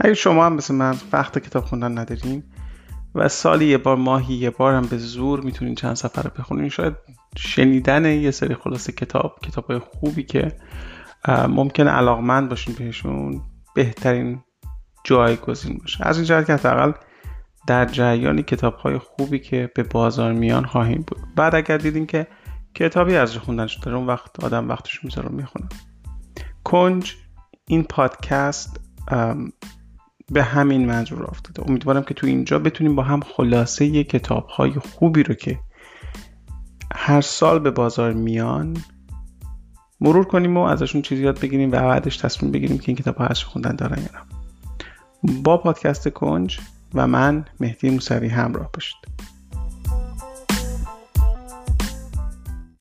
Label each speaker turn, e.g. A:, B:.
A: اگه شما هم مثل من وقت کتاب خوندن ندارین و سالی یه بار ماهی یه بار هم به زور می‌تونین چند سفر بخونین شاید شنیدن یه سری خلاصه کتاب کتاب خوبی که ممکنه علاقمند باشین بهشون بهترین جایگزین باشه. از این جهت که حداقل در جریان کتاب های خوبی که به بازار میان خواهیم بود. بعد اگر دیدین که کتابی از خوندن شده اون وقت آدم وقتش می‌ذاره می‌خونه. کنج این پادکست به همین منظور افتاده. امیدوارم که تو اینجا بتونیم با هم خلاصه کتاب های خوبی رو که هر سال به بازار میان مرور کنیم و ازشون چیزی یاد بگیریم و بعدش تصمیم بگیریم که این کتاب ها خوندن دارن یا با پادکست کنج و من مهدی موسوی همراه باشید.